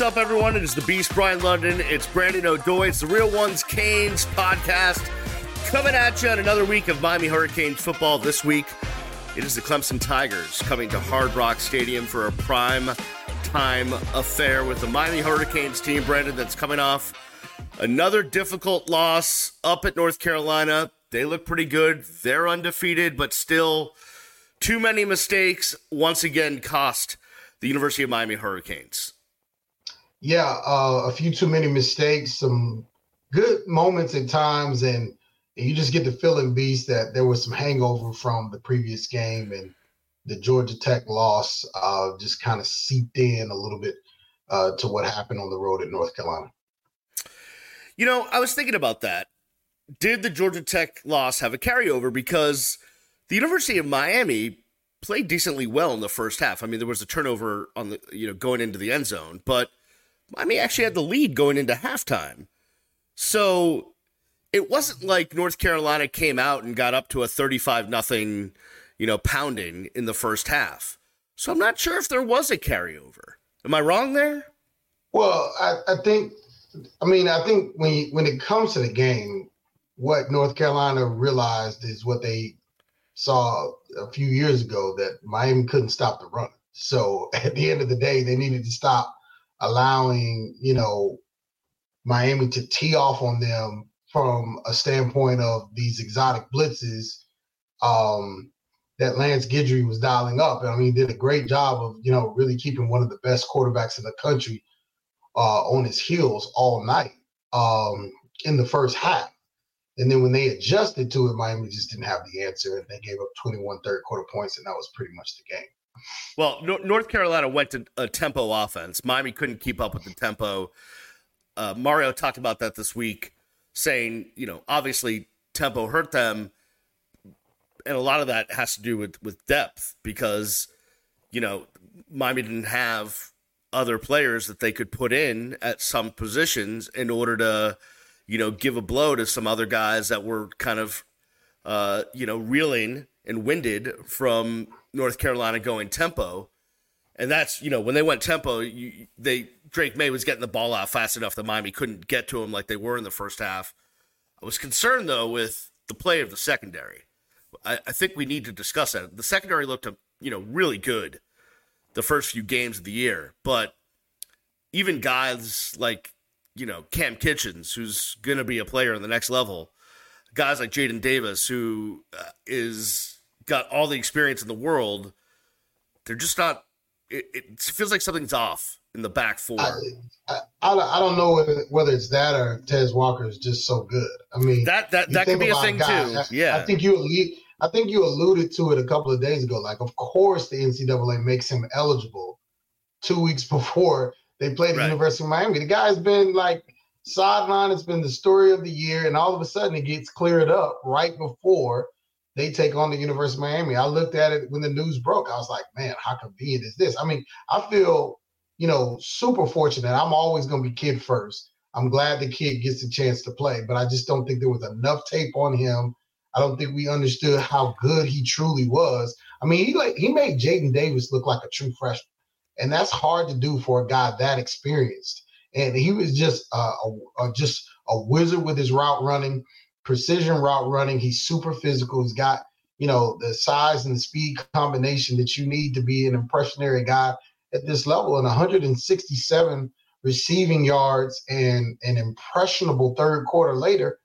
What's up, everyone? It is the Beast, Brian London. It's Brandon Odoi. It's the Real Ones Canes podcast coming at you on another week of Miami Hurricanes football. This week, it is the Clemson Tigers coming to Hard Rock Stadium for a prime time affair with the Miami Hurricanes team, Brandon, that's coming off another difficult loss up at North Carolina. They look pretty good. They're undefeated, but still too many mistakes once again cost the University of Miami Hurricanes. Yeah, uh, a few too many mistakes, some good moments at times, and, and you just get the feeling, Beast, that there was some hangover from the previous game and the Georgia Tech loss uh, just kind of seeped in a little bit uh, to what happened on the road at North Carolina. You know, I was thinking about that. Did the Georgia Tech loss have a carryover? Because the University of Miami played decently well in the first half. I mean, there was a turnover on the you know going into the end zone, but Miami actually had the lead going into halftime. So it wasn't like North Carolina came out and got up to a 35 nothing, you know, pounding in the first half. So I'm not sure if there was a carryover. Am I wrong there? Well, I, I think, I mean, I think when you, when it comes to the game, what North Carolina realized is what they saw a few years ago that Miami couldn't stop the run. So at the end of the day, they needed to stop allowing, you know, Miami to tee off on them from a standpoint of these exotic blitzes um, that Lance Guidry was dialing up. I mean, he did a great job of, you know, really keeping one of the best quarterbacks in the country uh, on his heels all night um, in the first half. And then when they adjusted to it, Miami just didn't have the answer, and they gave up 21 third quarter points, and that was pretty much the game. Well, North Carolina went to a tempo offense. Miami couldn't keep up with the tempo. Uh, Mario talked about that this week, saying, you know, obviously tempo hurt them, and a lot of that has to do with with depth because, you know, Miami didn't have other players that they could put in at some positions in order to, you know, give a blow to some other guys that were kind of, uh, you know, reeling and winded from North Carolina going tempo. And that's, you know, when they went tempo, you, they Drake Maye was getting the ball out fast enough that Miami couldn't get to him like they were in the first half. I was concerned though with the play of the secondary. I, I think we need to discuss that. The secondary looked, you know, really good the first few games of the year, but even guys like, you know, Cam Kinchens, who's going to be a player on the next level, guys like Jaden Davis, who uh, is got all the experience in the world, they're just not. It, it feels like something's off in the back four. I, I, I don't know whether, whether it's that or Tez Walker is just so good. I mean, that that that could be a thing guys, too. Yeah, I think you I think you alluded to it a couple of days ago. Like, of course, the NCAA makes him eligible two weeks before they play the right. University of Miami. The guy's been like sideline. It's been the story of the year, and all of a sudden it gets cleared up right before they take on the University of Miami. I looked at it when the news broke. I was like, man, how convenient is this? I mean, I feel, you know, super fortunate. I'm always going to be kid first. I'm glad the kid gets a chance to play, but I just don't think there was enough tape on him. I don't think we understood how good he truly was. I mean, he like he made Jaden Davis look like a true freshman, and that's hard to do for a guy that experienced. And he was just uh, a, a just a wizard with his route running precision route running. He's super physical. He's got, you know, the size and the speed combination that you need to be an impressionary guy at this level. And 167 receiving yards and an impressionable third quarter later.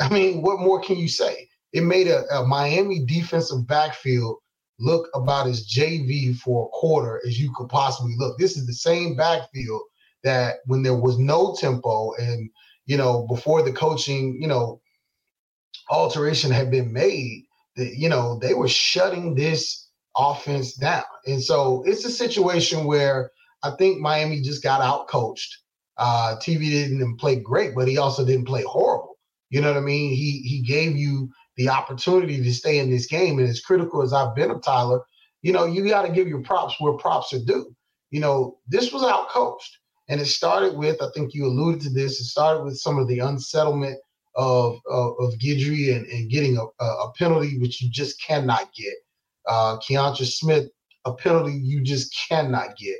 I mean, what more can you say? It made a, a Miami defensive backfield look about as JV for a quarter as you could possibly look. This is the same backfield that when there was no tempo and you know before the coaching you know alteration had been made, that you know they were shutting this offense down, and so it's a situation where I think Miami just got out coached. Uh, TV didn't play great, but he also didn't play horrible. You know what I mean? He he gave you the opportunity to stay in this game, and as critical as I've been of Tyler, you know you got to give your props where props are due. You know this was out coached, and it started with I think you alluded to this. It started with some of the unsettlement of of, of Guidry and, and getting a, a penalty which you just cannot get. Uh, Keontra Smith, a penalty you just cannot get.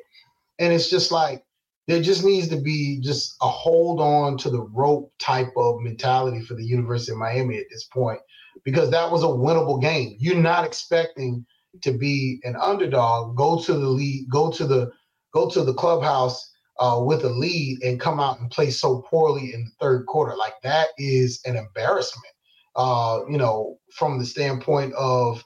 And it's just like there just needs to be just a hold on to the rope type of mentality for the University of Miami at this point, because that was a winnable game. You're not expecting to be an underdog, go to the lead, go to the go to the clubhouse uh, with a lead and come out and play so poorly in the third quarter. Like that is an embarrassment. Uh, you know, from the standpoint of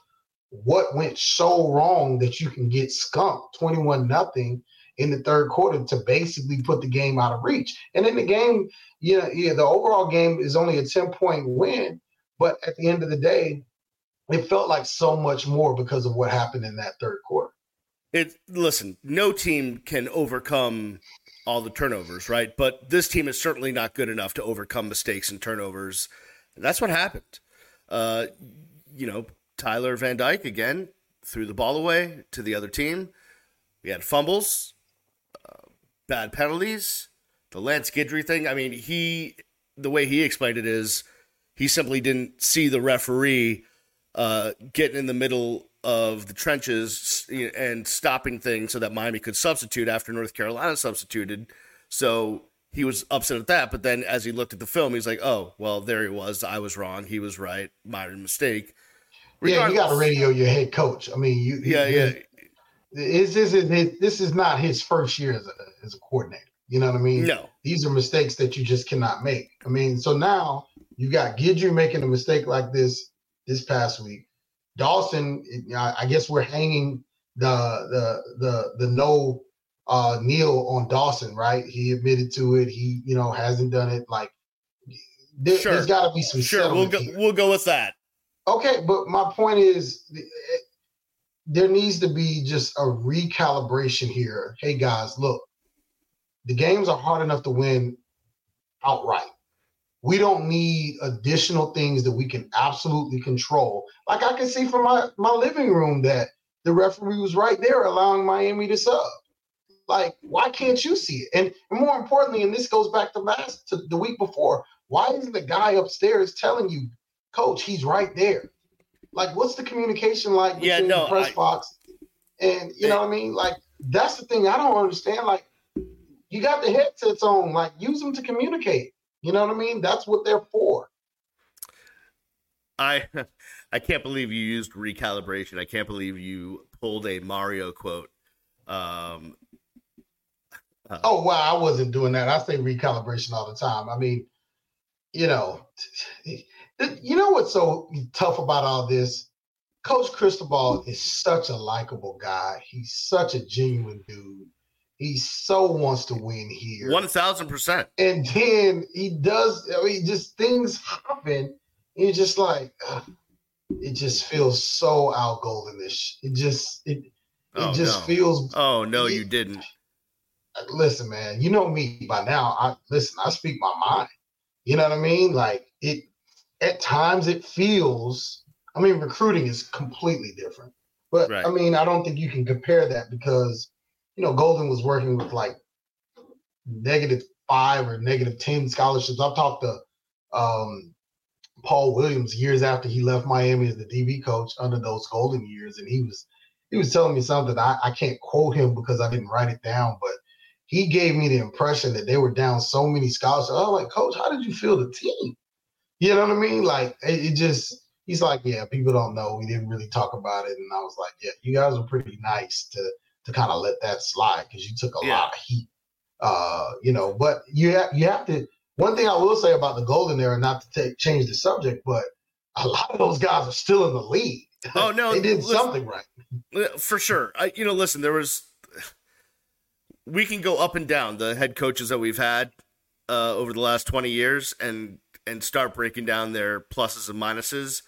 what went so wrong that you can get skunked 21 nothing in the third quarter to basically put the game out of reach. And in the game, yeah, yeah, the overall game is only a 10 point win, but at the end of the day, it felt like so much more because of what happened in that third quarter. It listen, no team can overcome all the turnovers, right? But this team is certainly not good enough to overcome mistakes and turnovers. That's what happened. Uh, you know, Tyler Van Dyke again threw the ball away to the other team. We had fumbles bad penalties. The Lance Guidry thing, I mean, he the way he explained it is he simply didn't see the referee uh, getting in the middle of the trenches and stopping things so that Miami could substitute after North Carolina substituted. So he was upset at that. But then as he looked at the film, he's like, oh, well, there he was. I was wrong. He was right. My mistake. Regardless, yeah, you got to radio your head coach. I mean, you. Yeah, you, yeah. This isn't this is not his first year as a as a coordinator. You know what I mean? No. These are mistakes that you just cannot make. I mean, so now you got Guidry making a mistake like this this past week. Dawson, I guess we're hanging the the the the no uh Neal on Dawson, right? He admitted to it. He, you know, hasn't done it. Like there, sure. has got to be some. Sure, we'll go. Here. We'll go with that. Okay, but my point is, there needs to be just a recalibration here. Hey guys, look, the games are hard enough to win outright. We don't need additional things that we can absolutely control. Like I can see from my, my living room that the referee was right there allowing Miami to sub. Like, why can't you see it? And, and more importantly, and this goes back to last to the week before, why isn't the guy upstairs telling you, coach, he's right there? Like, what's the communication like between yeah, no, the press I, box and you know what I mean? Like, that's the thing I don't understand. Like, you got the headsets on, like use them to communicate. You know what I mean? That's what they're for. I I can't believe you used recalibration. I can't believe you pulled a Mario quote. Um, uh, oh wow, I wasn't doing that. I say recalibration all the time. I mean, you know, you know what's so tough about all this? Coach Cristobal is such a likable guy. He's such a genuine dude. He so wants to win here. One thousand percent. And then he does. I mean, just things happen. And you're just like, ugh, it just feels so out This It just it it oh, just no. feels. Oh no, it, you didn't. Listen, man. You know me by now. I listen. I speak my mind. You know what I mean? Like it. At times, it feels. I mean, recruiting is completely different. But right. I mean, I don't think you can compare that because you know, Golden was working with like negative five or negative 10 scholarships. I've talked to um, Paul Williams years after he left Miami as the DB coach under those Golden years. And he was, he was telling me something I, I can't quote him because I didn't write it down, but he gave me the impression that they were down so many scholarships. I was like, coach, how did you feel the team? You know what I mean? Like it, it just, he's like, yeah, people don't know. We didn't really talk about it. And I was like, yeah, you guys were pretty nice to, to kind of let that slide because you took a yeah. lot of heat. Uh, you know, but you have, you have to. One thing I will say about the Golden era, not to take change the subject, but a lot of those guys are still in the league. Oh no, they did listen, something right for sure. I, you know, listen, there was. We can go up and down the head coaches that we've had uh, over the last twenty years, and and start breaking down their pluses and minuses.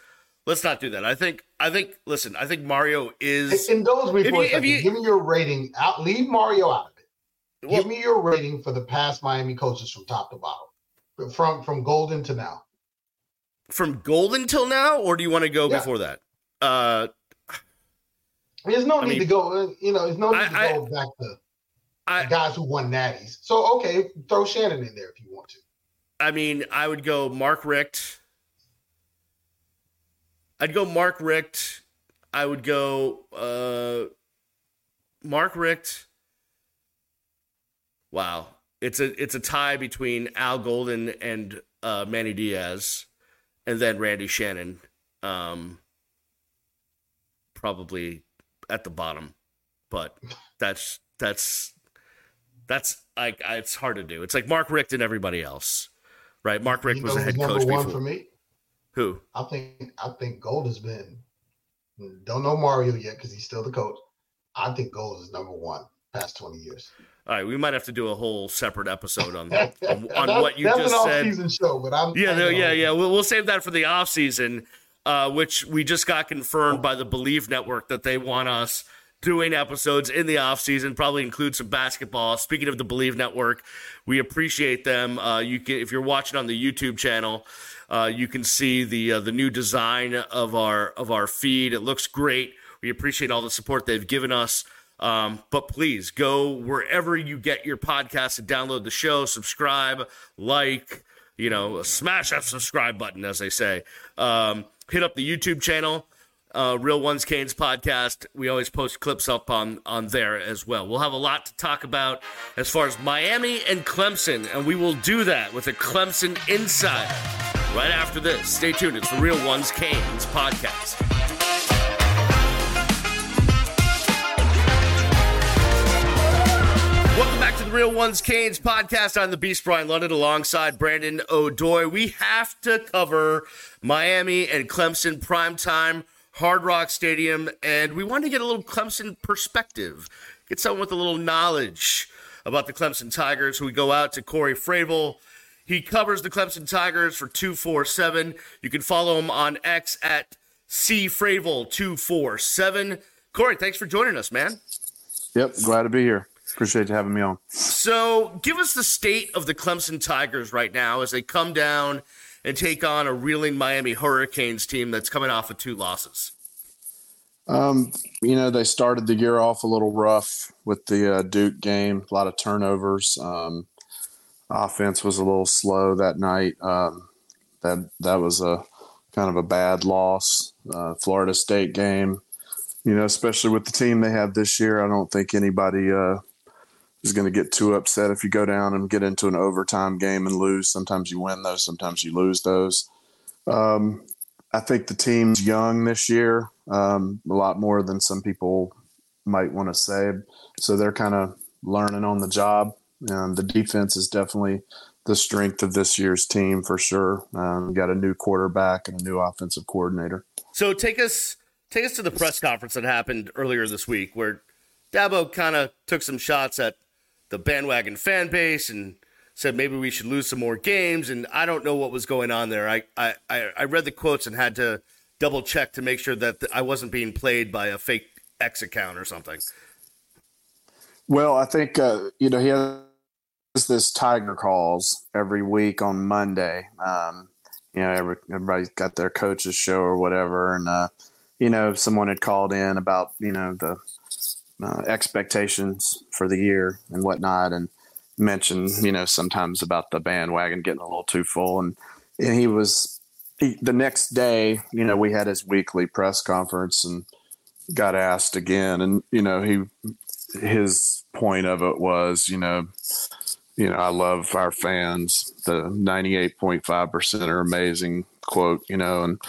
Let's not do that. I think. I think. Listen. I think Mario is. Indulge me for second. You, Give me your rating. Out. Leave Mario out of it. Well, Give me your rating for the past Miami coaches from top to bottom, from from Golden to now. From Golden till now, or do you want to go yeah. before that? Uh, there's no I need mean, to go. Uh, you know, there's no need I, to go I, back to I, guys who won natties. So okay, throw Shannon in there if you want to. I mean, I would go Mark Richt. I'd go Mark Richt. I would go uh, Mark Richt. Wow, it's a it's a tie between Al Golden and uh, Manny Diaz, and then Randy Shannon, um, probably at the bottom. But that's that's that's like it's hard to do. It's like Mark Richt and everybody else, right? Mark Richt was a head coach before. for me. Who? I think I think Gold has been. Don't know Mario yet because he's still the coach. I think Gold is number one past twenty years. All right, we might have to do a whole separate episode on on, on what you That's just an said. off-season show, but I'm Yeah, no, yeah, yeah. We'll, we'll save that for the off season, uh, which we just got confirmed by the Believe Network that they want us doing episodes in the off season. Probably include some basketball. Speaking of the Believe Network, we appreciate them. Uh, you can, if you're watching on the YouTube channel, uh, you can see the uh, the new design of our of our feed. It looks great. We appreciate all the support they've given us. Um, but please go wherever you get your podcast and download the show, subscribe, like, you know, smash that subscribe button, as they say. Um, hit up the YouTube channel, uh, Real Ones Canes podcast. We always post clips up on on there as well. We'll have a lot to talk about as far as Miami and Clemson, and we will do that with a Clemson insider right after this. Stay tuned. It's the Real Ones Canes podcast. Welcome back to the Real Ones Canes podcast. I'm the Beast Brian London alongside Brandon Odoi. We have to cover Miami and Clemson primetime Hard Rock Stadium, and we want to get a little Clemson perspective, get someone with a little knowledge about the Clemson Tigers. We go out to Cory Fravel. He covers the Clemson Tigers for 247. You can follow him on X at CFravel247. Cory, thanks for joining us, man. Yep, glad to be here. Appreciate you having me on. So, give us the state of the Clemson Tigers right now as they come down and take on a reeling Miami Hurricanes team that's coming off of two losses. Um, you know, they started the year off a little rough with the uh, Duke game, a lot of turnovers. Um, offense was a little slow that night. Um, that that was a kind of a bad loss. Uh, Florida State game, you know, especially with the team they have this year, I don't think anybody uh, is going to get too upset if you go down and get into an overtime game and lose. Sometimes you win those, sometimes you lose those. Um, I think the team's young this year, um, a lot more than some people might want to say. So they're kind of learning on the job. Um, the defense is definitely the strength of this year's team for sure. Um, got a new quarterback and a new offensive coordinator. So, take us take us to the press conference that happened earlier this week where Dabo kind of took some shots at the bandwagon fan base and said maybe we should lose some more games. And I don't know what was going on there. I, I, I read the quotes and had to double check to make sure that I wasn't being played by a fake X account or something. Well, I think, uh, you know, he has this Tiger calls every week on Monday. Um, you know, every, everybody's got their coach's show or whatever. And, uh, you know, someone had called in about, you know, the uh, expectations for the year and whatnot. And, mentioned, you know, sometimes about the bandwagon getting a little too full. And, and he was he, the next day, you know, we had his weekly press conference and got asked again. And, you know, he, his point of it was, you know, you know, I love our fans. The 98.5% are amazing quote, you know, and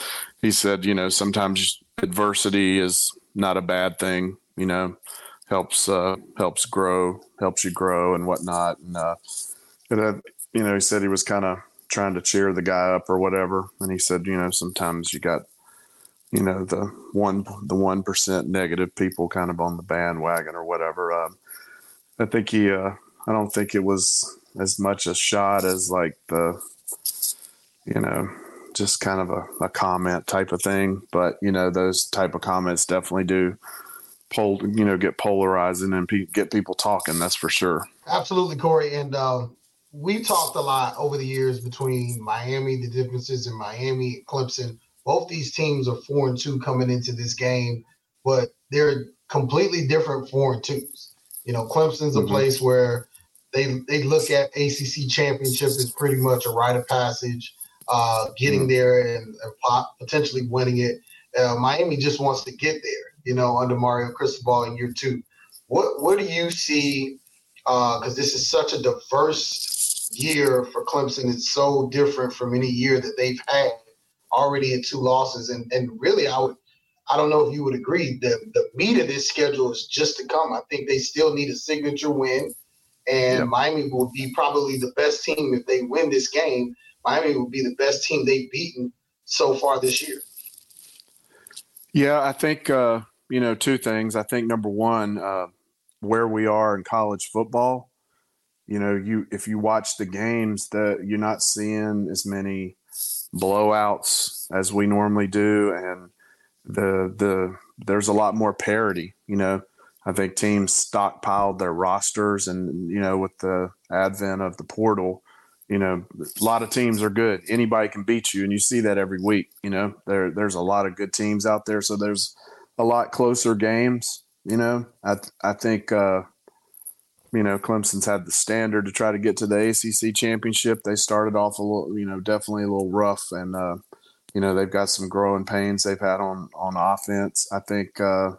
he said, you know, sometimes adversity is not a bad thing, you know, helps uh, helps grow, helps you grow and whatnot. And, uh, you know, he said he was kind of trying to cheer the guy up or whatever. And he said, you know, sometimes you got, you know, the one the one percent negative people kind of on the bandwagon or whatever. Um, I think he, uh, I don't think it was as much a shot as like the, you know, just kind of a, a comment type of thing. But you know, those type of comments definitely do pol you know get polarizing and pe- get people talking that's for sure. Absolutely corey and uh, we talked a lot over the years between miami the differences in miami and clemson. Both these teams are four and two coming into this game but they're completely different four and twos. You know clemson's a mm-hmm. place where they they look at acc championship as pretty much a rite of passage uh, getting mm-hmm. there and, and potentially winning it. Uh, miami just wants to get there you know, under Mario Cristobal in year two. What what do you see because uh, this is such a diverse year for Clemson. It's so different from any year that they've had already in two losses. And and really, I would I don't know if you would agree. The the meat of this schedule is just to come. I think they still need a signature win, and. Miami will be probably the best team if they win this game. Miami will be the best team they've beaten so far this year. Yeah, I think uh, you know two things. I think number one, uh, where we are in college football. You know, you if you watch the games, that you're not seeing as many blowouts as we normally do, and the the there's a lot more parity. You know, I think teams stockpiled their rosters, and you know, with the advent of the portal, you know, a lot of teams are good. Anybody can beat you, and you see that every week. You know, there there's a lot of good teams out there, so there's a lot closer games. You know, I I think uh, you know Clemson's had the standard to try to get to the ACC championship. They started off a little, you know, definitely a little rough, and uh, you know they've got some growing pains they've had on on offense. I think uh,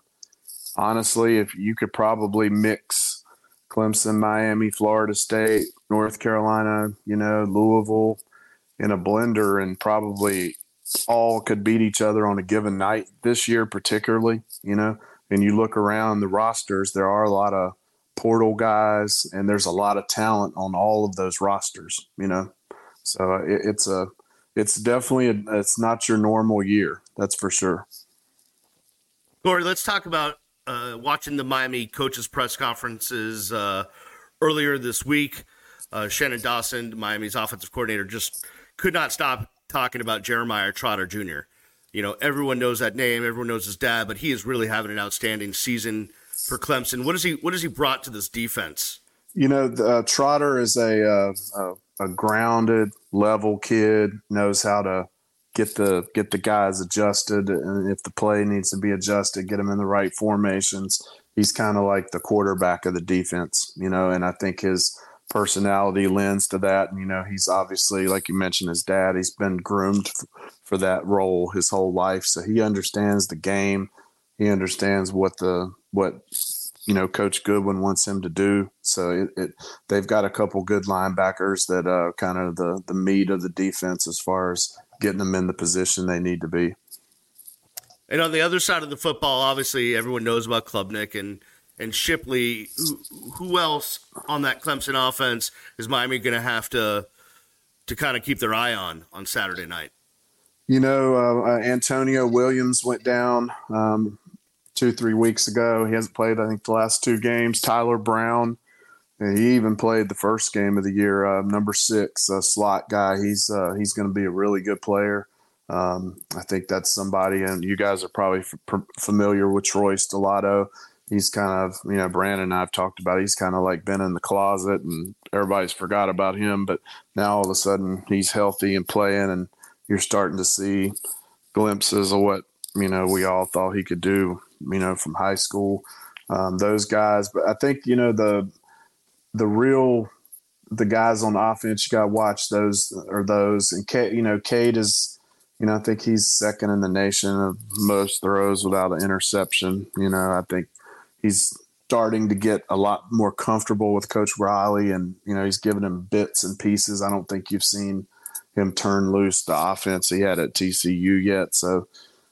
honestly, if you could probably mix Clemson, Miami, Florida State, North Carolina, you know, Louisville in a blender and probably all could beat each other on a given night this year, particularly, you know. And you look around the rosters, there are a lot of portal guys, and there's a lot of talent on all of those rosters, you know. So it, it's a, it's definitely a, it's not your normal year, that's for sure. Cory, let's talk about uh, watching the Miami coaches press conferences uh, earlier this week. Uh, Shannon Dawson, Miami's offensive coordinator, just could not stop talking about Jeremiah Trotter Jr. You know, everyone knows that name, everyone knows his dad, but he is really having an outstanding season for Clemson. What is he? What has he brought to this defense? You know, uh, Trotter is a, uh, a, a grounded, level kid. Knows how to get the get the guys adjusted, and if the play needs to be adjusted, get them in the right formations. He's kind of like the quarterback of the defense, you know. And I think his personality lends to that. And, you know, he's obviously, like you mentioned, his dad, he's been groomed f- for that role his whole life. So he understands the game. He understands what the, what, you know, Coach Goodwin wants him to do. So it, it they've got a couple good linebackers that uh, kind of the, the meat of the defense as far as getting them in the position they need to be. And on the other side of the football, obviously everyone knows about Klubnik and and Shipley, who, who else on that Clemson offense is Miami going to have to to kind of keep their eye on on Saturday night? You know, uh, uh, Antonio Williams went down um, two three weeks ago. He hasn't played, I think, the last two games. Tyler Brown. He even played the first game of the year, uh, number six, a slot guy. He's uh, he's going to be a really good player. Um, I think that's somebody, and you guys are probably f- familiar with Troy Stellato he's kind of you know Brandon and I've talked about. He's kind of like been in the closet and everybody's forgot about him. But now all of a sudden he's healthy and playing, and you're starting to see glimpses of what you know we all thought he could do. You know from high school, um, those guys. But I think you know the the real the guys on offense you got to watch those or those and Cade, you know Cade is you know, I think he's second in the nation of most throws without an interception. You know, I think he's starting to get a lot more comfortable with Coach Riley, and you know he's giving him bits and pieces. I don't think you've seen him turn loose the offense he had at TCU yet. So,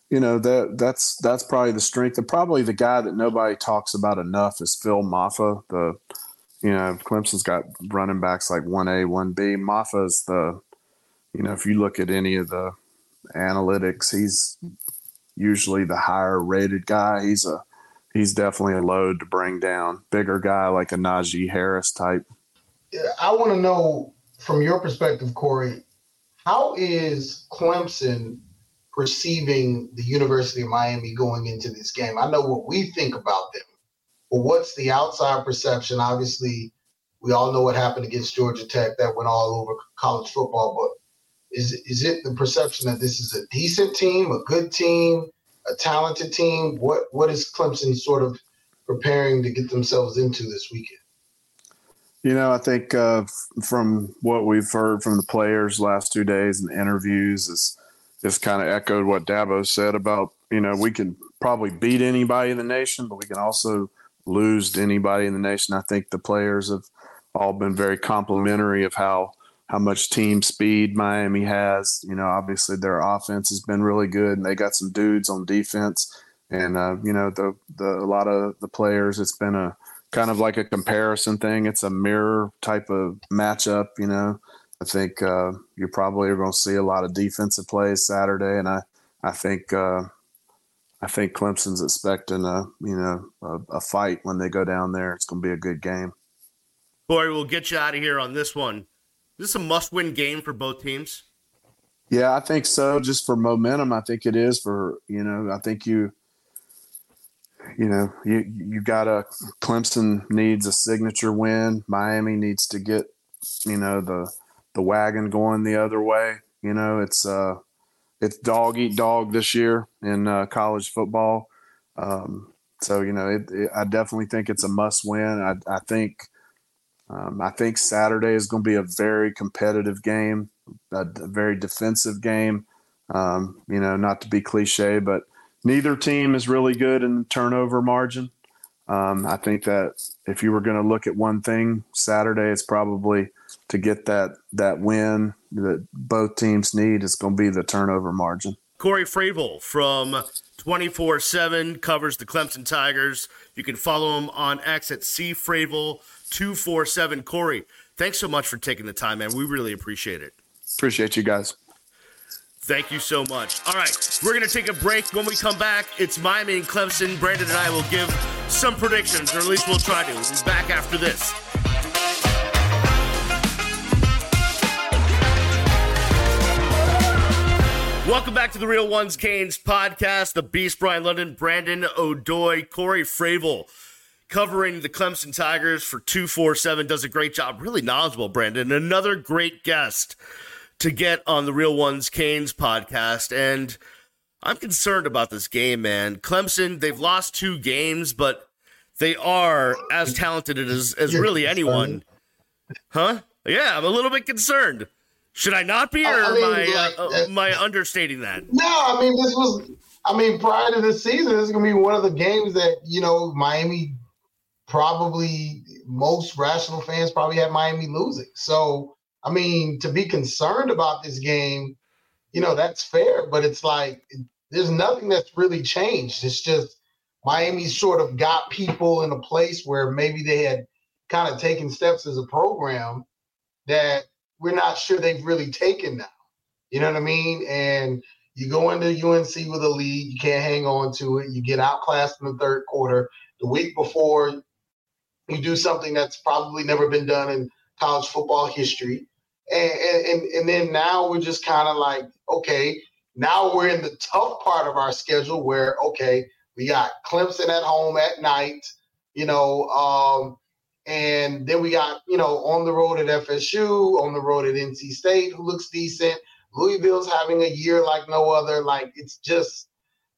you know that that's that's probably the strength, and probably the guy that nobody talks about enough is Phil Mafah. The you know Clemson's got running backs like one A, one B. Mafah's the you know if you look at any of the analytics, he's usually the higher rated guy. He's a he's definitely a load to bring down. Bigger guy like a Najee Harris type. I want to know from your perspective, Cory, how is Clemson perceiving the University of Miami going into this game? I know what we think about them, but what's the outside perception? Obviously, we all know what happened against Georgia Tech that went all over college football, but is is it the perception that this is a decent team, a good team? A talented team? What what is Clemson sort of preparing to get themselves into this weekend? You know, I think uh, from what we've heard from the players last two days and interviews is just kind of echoed what Dabo said about you know we can probably beat anybody in the nation, but we can also lose to anybody in the nation. I think the players have all been very complimentary of how how much team speed Miami has. You know, obviously their offense has been really good, and they got some dudes on defense. And uh, you know, the the a lot of the players, it's been a kind of like a comparison thing. It's a mirror type of matchup. You know, I think uh, you probably are going to see a lot of defensive plays Saturday, and I I think uh, I think Clemson's expecting a you know a, a fight when they go down there. It's going to be a good game. Cory, we'll get you out of here on this one. Is this a must-win game for both teams? Yeah, I think so. Just for momentum, I think it is. For you know, I think you, you know, you you got a Clemson needs a signature win. Miami needs to get, you know, the the wagon going the other way. You know, it's uh, it's dog eat dog this year in uh, college football. Um, so you know, it, it, I definitely think it's a must win. I, I think um, I think Saturday is going to be a very competitive game, a, a very defensive game. Um, you know, not to be cliche, but neither team is really good in turnover margin. Um, I think that if you were going to look at one thing Saturday, it's probably to get that that win that both teams need is going to be the turnover margin. Cory Fravel from 24 7 covers the Clemson Tigers. You can follow him on X at C Fravel 247. Cory, thanks so much for taking the time, man. We really appreciate it. Appreciate you guys. Thank you so much. All right, we're going to take a break. When we come back, it's Miami and Clemson. Brandon and I will give some predictions, or at least we'll try to. We'll be back after this. Welcome back to the Real Ones Canes podcast. The Beast, Brian London, Brandon Odoi, Cory Fravel covering the Clemson Tigers for 247. Does a great job. Really knowledgeable, Brandon. Another great guest to get on the Real Ones Canes podcast. And I'm concerned about this game, man. Clemson, they've lost two games, but they are as talented as, as really anyone. Huh? Yeah, I'm a little bit concerned. Should I not be, or I mean, am, I, like, uh, am I understating that? No, I mean, this was, I mean, prior to the season, this is going to be one of the games that, you know, Miami probably most rational fans probably had Miami losing. So, I mean, to be concerned about this game, you know, that's fair, but it's like there's nothing that's really changed. It's just Miami sort of got people in a place where maybe they had kind of taken steps as a program that we're not sure they've really taken now. You know what I mean? And you go into UNC with a lead, you can't hang on to it. You get outclassed in the third quarter. The week before, you do something that's probably never been done in college football history. And, and, and then now we're just kind of like, okay, now we're in the tough part of our schedule where, okay, we got Clemson at home at night, you know, um, and then we got, you know, on the road at FSU, on the road at NC State, who looks decent. Louisville's having a year like no other. Like it's just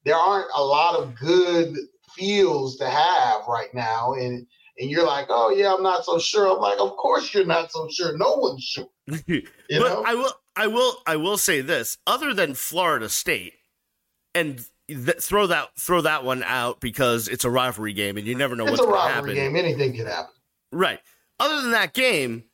there aren't a lot of good feels to have right now. And and you're like, oh yeah, I'm not so sure. I'm like, of course you're not so sure. No one's sure. You but know? I will, I will, I will say this: other than Florida State, and th- throw that throw that one out because it's a rivalry game and you never know it's what's going to happen. Game, anything can happen. Right. Other than that game,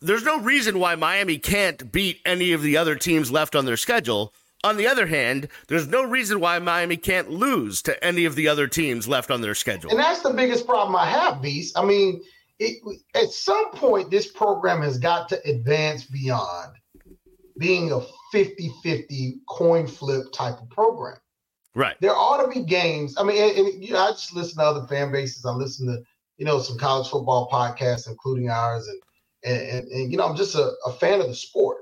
there's no reason why Miami can't beat any of the other teams left on their schedule on the other hand, there's no reason why Miami can't lose to any of the other teams left on their schedule. And that's the biggest problem I have, Beast. I mean, it, at some point, this program has got to advance beyond being a 50 50 coin flip type of program. Right. There ought to be games. I mean, and, and, you know, I just listen to other fan bases. I listen to, you know, some college football podcasts, including ours. And, and, and, and you know, I'm just a, a fan of the sport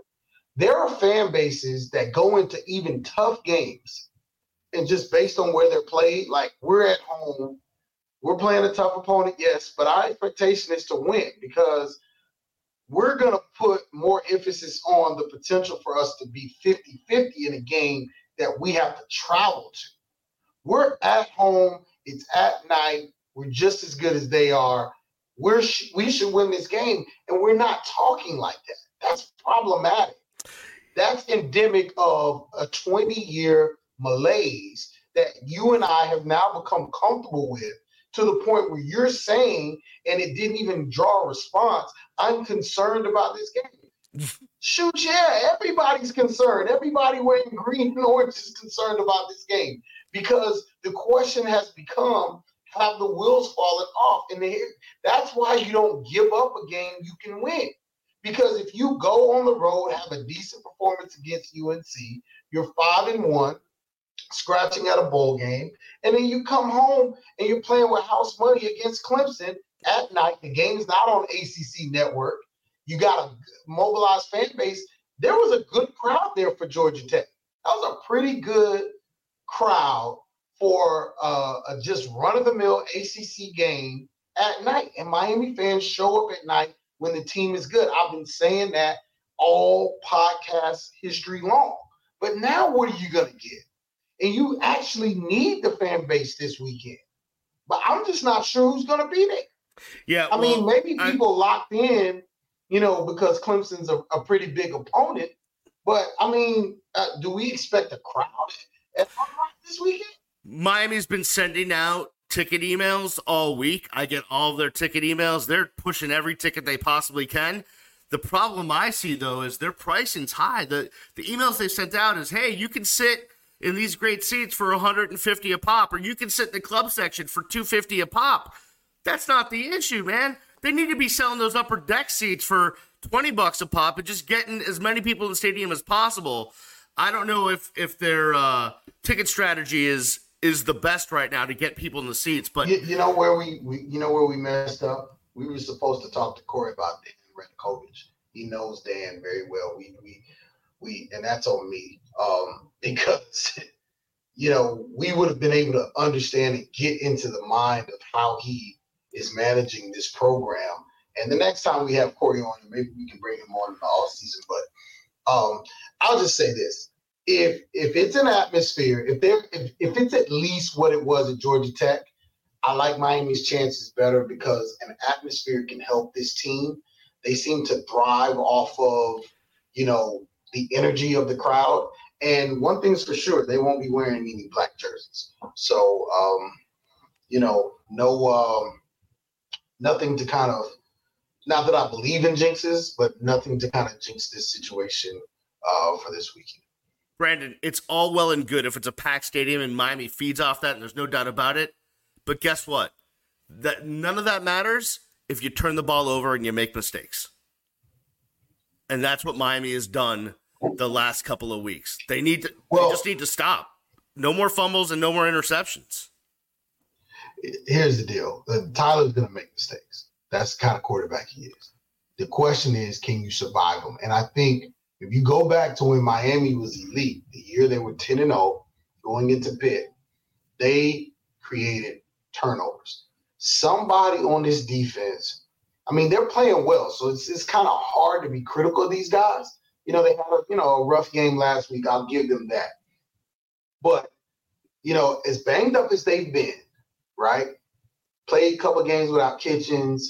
there are fan bases that go into even tough games and just based on where they're played, like we're at home, we're playing a tough opponent, yes, but our expectation is to win because we're going to put more emphasis on the potential for us to be 50 50 in a game that we have to travel to. We're at home, it's at night, we're just as good as they are. We're sh- we should win this game, and we're not talking like that. That's problematic that's endemic of a 20 year malaise that you and I have now become comfortable with to the point where you're saying, and it didn't even draw a response, I'm concerned about this game. Shoot, yeah, everybody's concerned. Everybody wearing green and orange is concerned about this game because the question has become have the wheels falling off? And that's why you don't give up a game you can win. Because if you go on the road, have a decent performance against UNC, you're five and one, scratching at a bowl game, and then you come home and you're playing with house money against Clemson at night. The game's not on ACC Network. You got a mobilized fan base. There was a good crowd there for Georgia Tech. That was a pretty good crowd for uh, a just run of the mill ACC game at night. And Miami fans show up at night when the team is good. I've been saying that all podcast history long. But now what are you going to get? And you actually need the fan base this weekend. But I'm just not sure who's going to be there. Yeah. I well, mean, maybe people I, locked in, you know, because Clemson's a, a, pretty big opponent. But I mean, uh, do we expect a crowd at this weekend? Miami's been sending out ticket emails all week. I get all of their ticket emails. They're pushing every ticket they possibly can. The problem I see though is their pricing's high. The the emails they sent out is, "Hey, you can sit in these great seats for 150 a pop or you can sit in the club section for 250 a pop." That's not the issue, man. They need to be selling those upper deck seats for 20 bucks a pop and just getting as many people in the stadium as possible. I don't know if if their uh, ticket strategy is is the best right now to get people in the seats. But you, you know where we, we, you know where we messed up. We were supposed to talk to Cory about Dan Radakovich. He knows Dan very well. We we we, and that's on me um, because you know we would have been able to understand and get into the mind of how he is managing this program. And the next time we have Cory on, maybe we can bring him on in the off season. But um, I'll just say this: if if it's an atmosphere, if there if, if it's at least what it was at Georgia Tech, I like Miami's chances better because an atmosphere can help this team. They seem to thrive off of, you know, the energy of the crowd. And one thing's for sure, they won't be wearing any black jerseys. So um, you know, no um nothing to kind of not that I believe in jinxes, but nothing to kind of jinx this situation uh, for this weekend. Brandon, it's all well and good if it's a packed stadium and Miami feeds off that, and there's no doubt about it. But guess what? That none of that matters if you turn the ball over and you make mistakes. And that's what Miami has done the last couple of weeks. They need to well, they just need to stop. No more fumbles and no more interceptions. Here's the deal. Uh, Tyler's going to make mistakes. That's the kind of quarterback he is. The question is, can you survive them? And I think if you go back to when Miami was elite, the year they were 10 and 0 going into Pitt, they created turnovers. Somebody on this defense, I mean, they're playing well, so it's, it's kind of hard to be critical of these guys. You know, they had a you know a rough game last week. I'll give them that. But you know, as banged up as they've been, right? Played a couple games without Kinchens,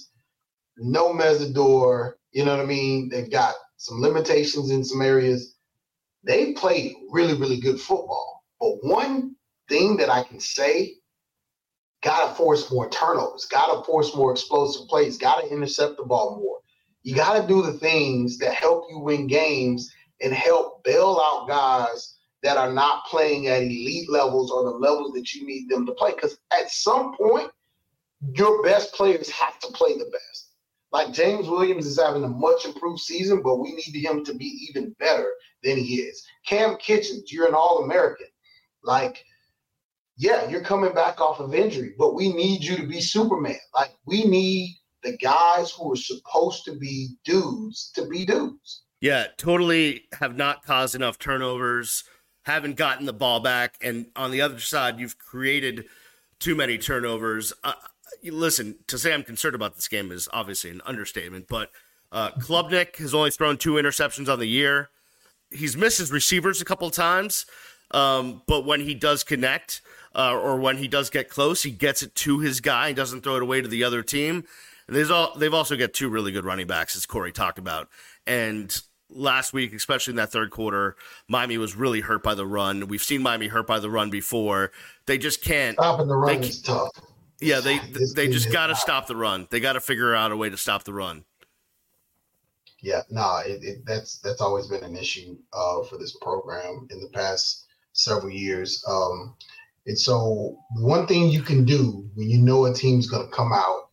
no Mesidor. You know what I mean? They've got some limitations in some areas. They played really, really good football. But one thing that I can say, gotta force more turnovers, gotta force more explosive plays, gotta intercept the ball more. You gotta do the things that help you win games and help bail out guys that are not playing at elite levels or the levels that you need them to play. Because at some point, your best players have to play the best. Like James Williams is having a much improved season, but we need him to be even better than he is. Cam Kinchens, you're an All American. Like, yeah, you're coming back off of injury, but we need you to be Superman. Like, we need the guys who are supposed to be dudes to be dudes. Yeah, totally have not caused enough turnovers, haven't gotten the ball back. And on the other side, you've created too many turnovers. Uh, listen, to say I'm concerned about this game is obviously an understatement, but uh, Klubnik has only thrown two interceptions on the year. He's missed his receivers a couple of times, um, but when he does connect uh, or when he does get close, he gets it to his guy. and doesn't throw it away to the other team. And there's all, they've also got two really good running backs, as Cory talked about. And last week, especially in that third quarter, Miami was really hurt by the run. We've seen Miami hurt by the run before. They just can't. Stopping the run is tough Yeah, they they just got to stop the run. They got to figure out a way to stop the run. Yeah, no, nah, it, it, that's that's always been an issue uh, for this program in the past several years. Um, and so, one thing you can do when you know a team's going to come out,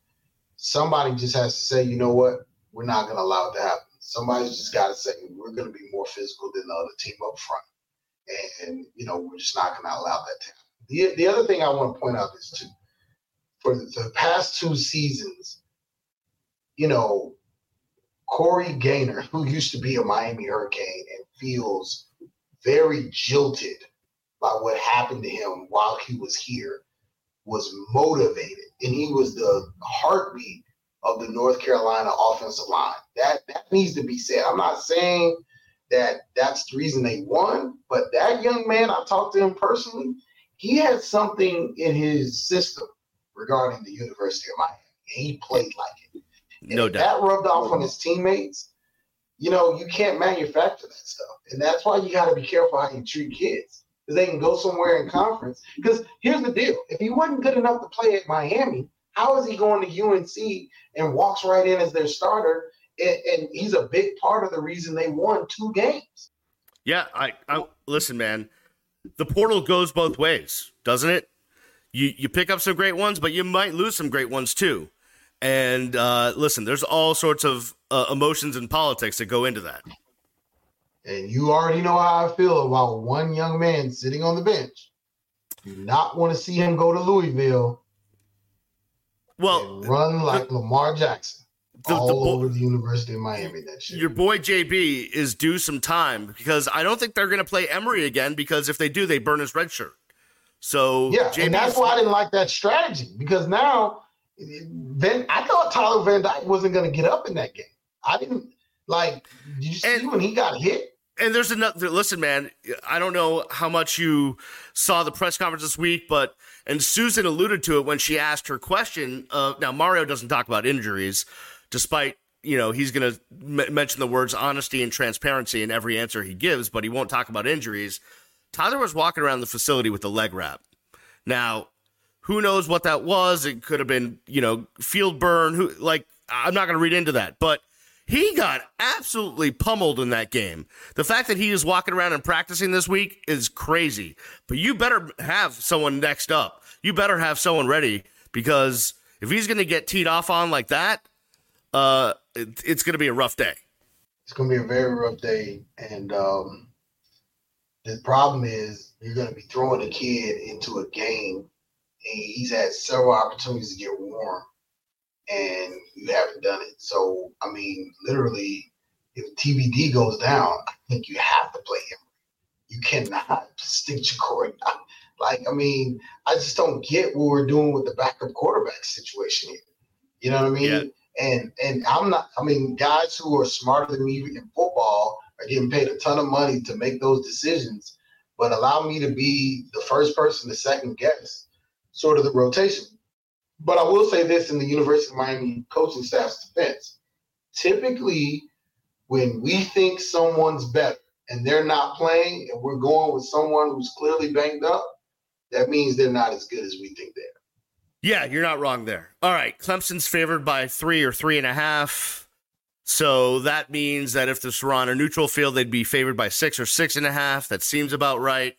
somebody just has to say, you know what, we're not going to allow it to happen. Somebody's just got to say, we're going to be more physical than the other team up front. And, you know, we're just not going to allow that to happen. The, the other thing I want to point out is, too, for the, past two seasons, you know, Corey Gaynor, who used to be a Miami Hurricane and feels very jilted by what happened to him while he was here, was motivated. And he was the heartbeat of the North Carolina offensive line. That that needs to be said. I'm not saying that that's the reason they won, but that young man, I talked to him personally, he had something in his system regarding the University of Miami. He played like it. And no doubt. That rubbed off on his teammates. You know, you can't manufacture that stuff. And that's why you got to be careful how you treat kids because they can go somewhere in conference. Because here's the deal if he wasn't good enough to play at Miami, how is he going to UNC and walks right in as their starter? And, and he's a big part of the reason they won two games. Yeah, I, I listen, man. The portal goes both ways, doesn't it? You you pick up some great ones, but you might lose some great ones too. And uh, listen, there's all sorts of uh, emotions and politics that go into that. And you already know how I feel about one young man sitting on the bench. Do not want to see him go to Louisville. Well, run like the, Lamar Jackson the, all the bo- over the University of Miami. That Your boy JB is due some time because I don't think they're going to play Emory again because if they do, they burn his red shirt. So yeah, and that's why I didn't like that strategy because now then I thought Tyler Van Dyke wasn't going to get up in that game. I didn't like. Did you see and, when he got hit? And there's another. Listen, man. I don't know how much you saw the press conference this week, but and Susan alluded to it when she asked her question. Uh, now Mario doesn't talk about injuries, despite you know he's going to m- mention the words honesty and transparency in every answer he gives, but he won't talk about injuries. Tyler was walking around the facility with a leg wrap. Now who knows what that was? It could have been, you know, field burn. Who like I'm not going to read into that, but he got absolutely pummeled in that game. The fact that he is walking around and practicing this week is crazy. But you better have someone next up. You better have someone ready because if he's going to get teed off on like that, uh, it, it's going to be a rough day. It's going to be a very rough day, and um, the problem is you're going to be throwing a kid into a game and he's had several opportunities to get warm, and you haven't done it. So, I mean, literally, if TVD goes down, I think you have to play him. You cannot stick Jacurri. Like, I mean, I just don't get what we're doing with the backup quarterback situation here. You know what I mean? Yeah. And and I'm not. I mean, guys who are smarter than me in football are getting paid a ton of money to make those decisions. But allow me to be the first person to second guess sort of the rotation. But I will say this in the University of Miami coaching staff's defense. Typically, when we think someone's better and they're not playing and we're going with someone who's clearly banged up, that means they're not as good as we think they are. Yeah, you're not wrong there. All right. Clemson's favored by three or three and a half. So that means that if this were on a neutral field, they'd be favored by six or six and a half. That seems about right.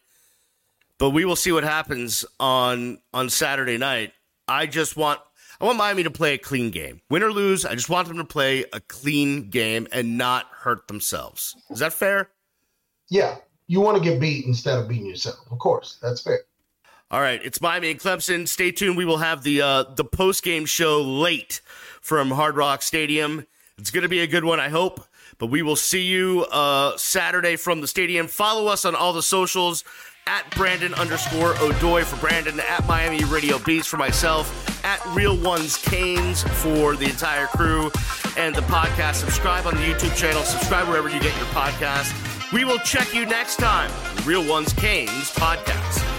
But we will see what happens on on Saturday night. I just want I want Miami to play a clean game. Win or lose, I just want them to play a clean game and not hurt themselves. Is that fair? Yeah. You want to get beat instead of beating yourself. Of course. That's fair. All right, it's Miami and Clemson. Stay tuned. We will have the uh, the post game show late from Hard Rock Stadium. It's going to be a good one, I hope. But we will see you uh, Saturday from the stadium. Follow us on all the socials at Brandon underscore Odoi for Brandon, at Miami Radio Beast for myself, at Real Ones Canes for the entire crew, and the podcast. Subscribe on the YouTube channel, subscribe wherever you get your podcast. We will check you next time. Real Ones Canes podcast.